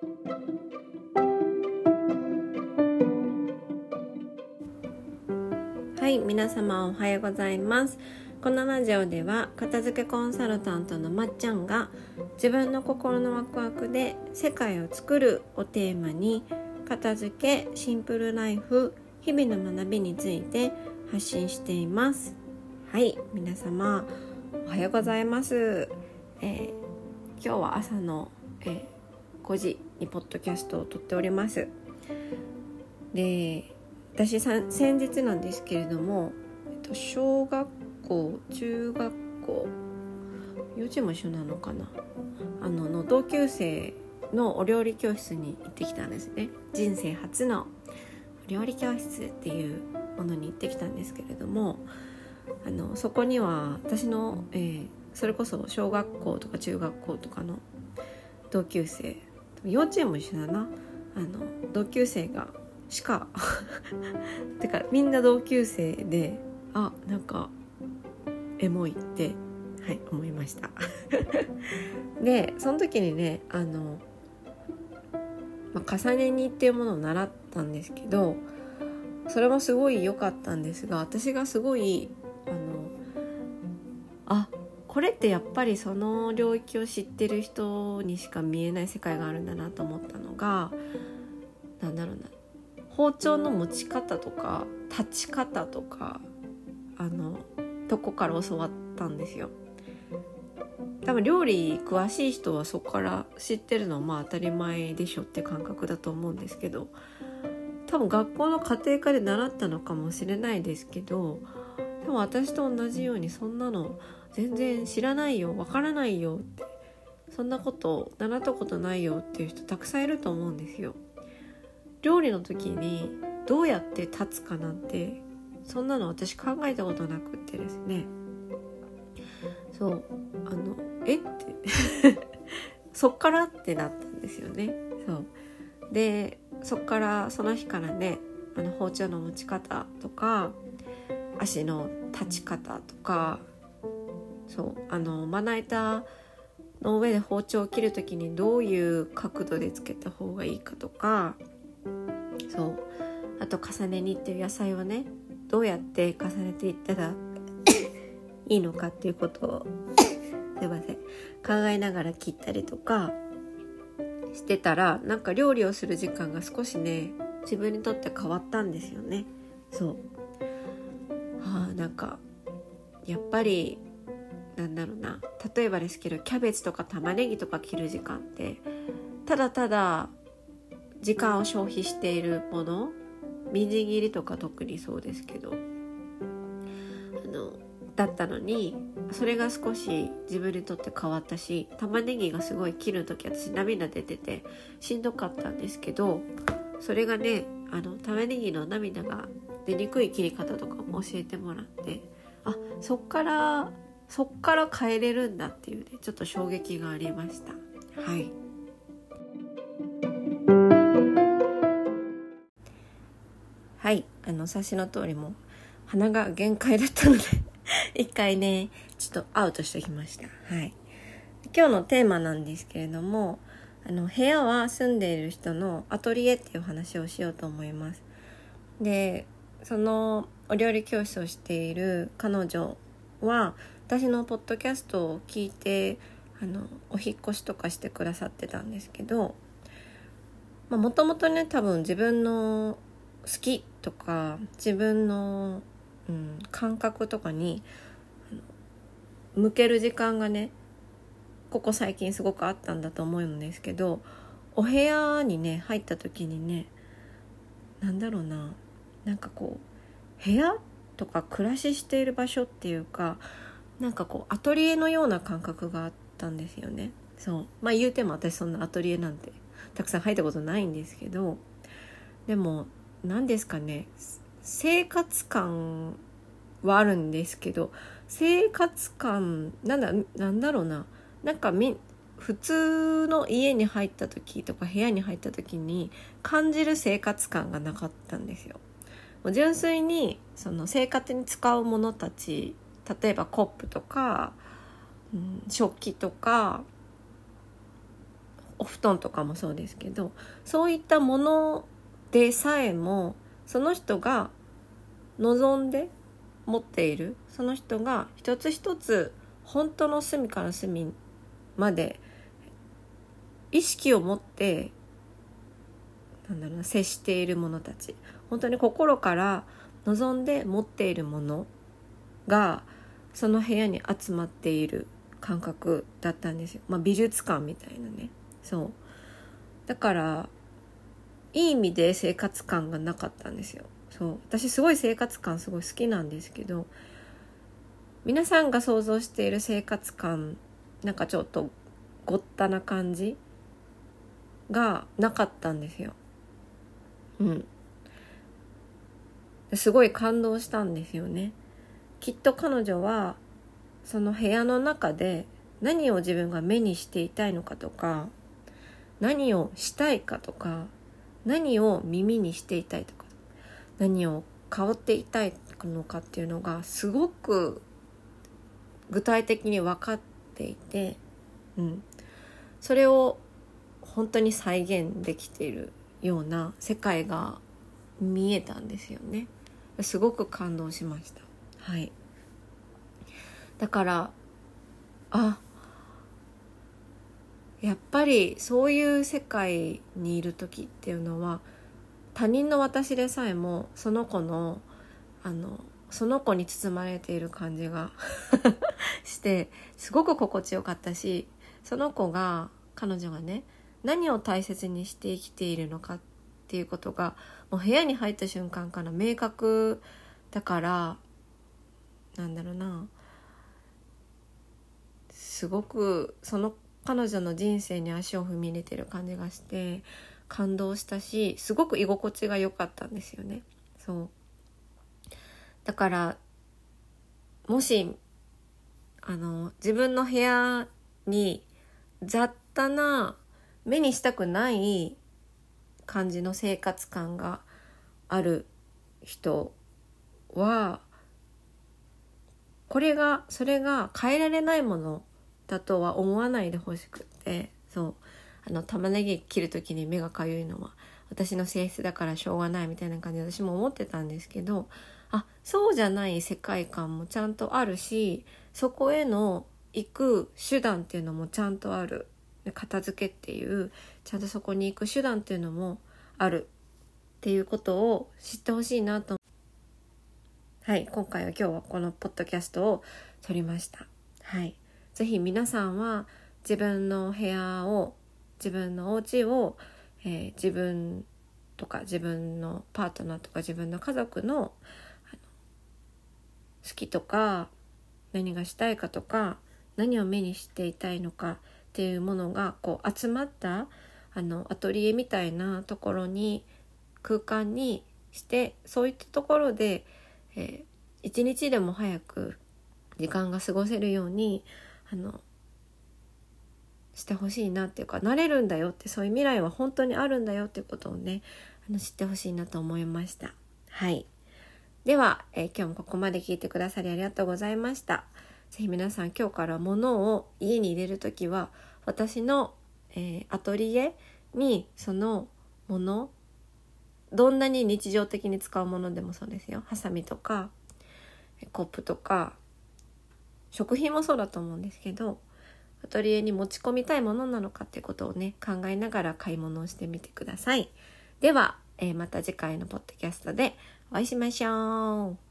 はい皆様おはようございます。このラジオでは片付けコンサルタントのまっちゃんが自分の心のワクワクで世界を作るをテーマに片付けシンプルライフ日々の学びについて発信しています。はい皆様おはようございます、えー、今日は朝の、えー、5時にポッドキャストを撮っております。で私先日なんですけれども、えっと、小学校中学校幼稚園も一緒なのかな？あのの同級生のお料理教室に行ってきたんですね。人生初の料理教室っていうものに行ってきたんですけれどもあのそこには私の、えー、それこそ小学校とか中学校とかの同級生幼稚園も一緒だな。あの同級生がしか てかみんな同級生であなんかエモいってはい思いました。でその時にねあの、まあ、重ね煮っていうものを習ったんですけどそれもすごい良かったんですが私がすごいこれってやっぱりその領域を知ってる人にしか見えない世界があるんだなと思ったのがなんだろうな。包丁の持ち方とか立ち方とかあのとこから教わったんですよ。多分料理詳しい人はそこから知ってるのはまあ当たり前でしょって感覚だと思うんですけど多分学校の家庭科で習ったのかもしれないですけどでも私と同じようにそんなの全然知らないよわからないよってそんなこと習ったことないよっていう人たくさんいると思うんですよ。料理の時にどうやって立つかなんてそんなの私考えたことなくってですね。そうあのえって。そっからってなったんですよね。そう。でそっからその日からねあの包丁の持ち方とか足の立ち方とかそう。あのまな板の上で包丁を切る時にどういう角度でつけた方がいいかとか。そう。あと重ね煮っていう野菜をねどうやって重ねていったら いいのかっていうことを すいません。考えながら切ったりとかしてたらなんか料理をする時間が少しね自分にとって変わったんですよね。そう。あなんかやっぱりなんだろうな。例えばですけどキャベツとか玉ねぎとか切る時間ってただただ時間を消費しているものみじん切りとか特にそうですけどあのだったのにそれが少し自分にとって変わったし玉ねぎがすごい切る時私涙出ててしんどかったんですけどそれがねあの玉ねぎの涙が出にくい切り方とかも教えてもらってあそっからそっから変えれるんだっていうねちょっと衝撃がありました。はい。はい。あの察しの通りも鼻が限界だったので 一回ねちょっとアウトしてきました。はい。今日のテーマなんですけれどもあの部屋は住んでいる人のアトリエっていう話をしようと思います。でそのお料理教室をしている彼女は私のポッドキャストを聞いてあのお引越しとかしてくださってたんですけどもともとね多分自分の好きとか自分の、うん、感覚とかに向ける時間がねここ最近すごくあったんだと思うんですけどお部屋にね入った時にね何だろうななんかこう部屋とか暮らししている場所っていうかなんかこうアトリエのような感覚があったんですよね。そう。まあ言うても私そんなアトリエなんてたくさん入ったことないんですけどでも何ですかね。生活感はあるんですけど生活感なんだなんだろうな。なんかみ普通の家に入った時とか部屋に入った時に感じる生活感がなかったんですよ。もう純粋にその生活に使うものたち例えばコップとか、うん、食器とかお布団とかもそうですけどそういったものでさえもその人が望んで持っているその人が一つ一つ本当の隅から隅まで意識を持ってなんだろうな接している者たち。本当に心から望んで持っているものがその部屋に集まっている感覚だったんですよ、まあ、美術館みたいなねそうだからいい意味で生活感がなかったんですよそう私すごい生活感すごい好きなんですけど皆さんが想像している生活感なんかちょっとごったな感じがなかったんですよ。うん。すごい感動したんですよね。きっと彼女はその部屋の中で何を自分が目にしていたいのかとか何をしたいかとか何を耳にしていたいとか何を香っていたいのかっていうのがすごく具体的に分かっていて、うん、それを本当に再現できているような世界が見えたんですよね。すごく感動しました。はい。だからあやっぱりそういう世界にいる時っていうのは他人の私でさえもその子のあのその子に包まれている感じが してすごく心地よかったしその子が彼女がね何を大切にして生きているのかっていうことがもう部屋に入った瞬間から明確だからなんだろうなすごくその彼女の人生に足を踏み入れてる感じがして感動したしすごく居心地が良かったんですよね。そうだからもしあの自分の部屋に雑多な目にしたくない感じの生活感がある人はこれがそれが変えられないものだとは思わないでほしくってそう。あの玉ねぎ切る時に目がかゆいのは私の性質だからしょうがないみたいな感じで私も思ってたんですけどあそうじゃない世界観もちゃんとあるしそこへの行く手段っていうのもちゃんとある。片付けっていうちゃんとそこに行く手段っていうのもあるっていうことを知ってほしいなとはい今回は今日はこのポッドキャストを撮りました。はい。是非皆さんは自分の部屋を自分のお家を、えー、自分とか自分のパートナーとか自分の家族の好きとか何がしたいかとか何を目にしていたいのかっていうものがこう集まったあのアトリエみたいなところに空間にしてそういったところで、えー、一日でも早く時間が過ごせるようにあのしてほしいなっていうかなれるんだよってそういう未来は本当にあるんだよっていうことをねあの知ってほしいなと思いました。はいでは、えー、今日もここまで聞いてくださりありがとうございました。ぜひ皆さん今日から物を家に入れる時は私の、えー、アトリエにそのものどんなに日常的に使うものでもそうですよハサミとかコップとか食品もそうだと思うんですけどアトリエに持ち込みたいものなのかってことをね考えながら買い物をしてみてくださいでは、えー、また次回のポッドキャストでお会いしましょう。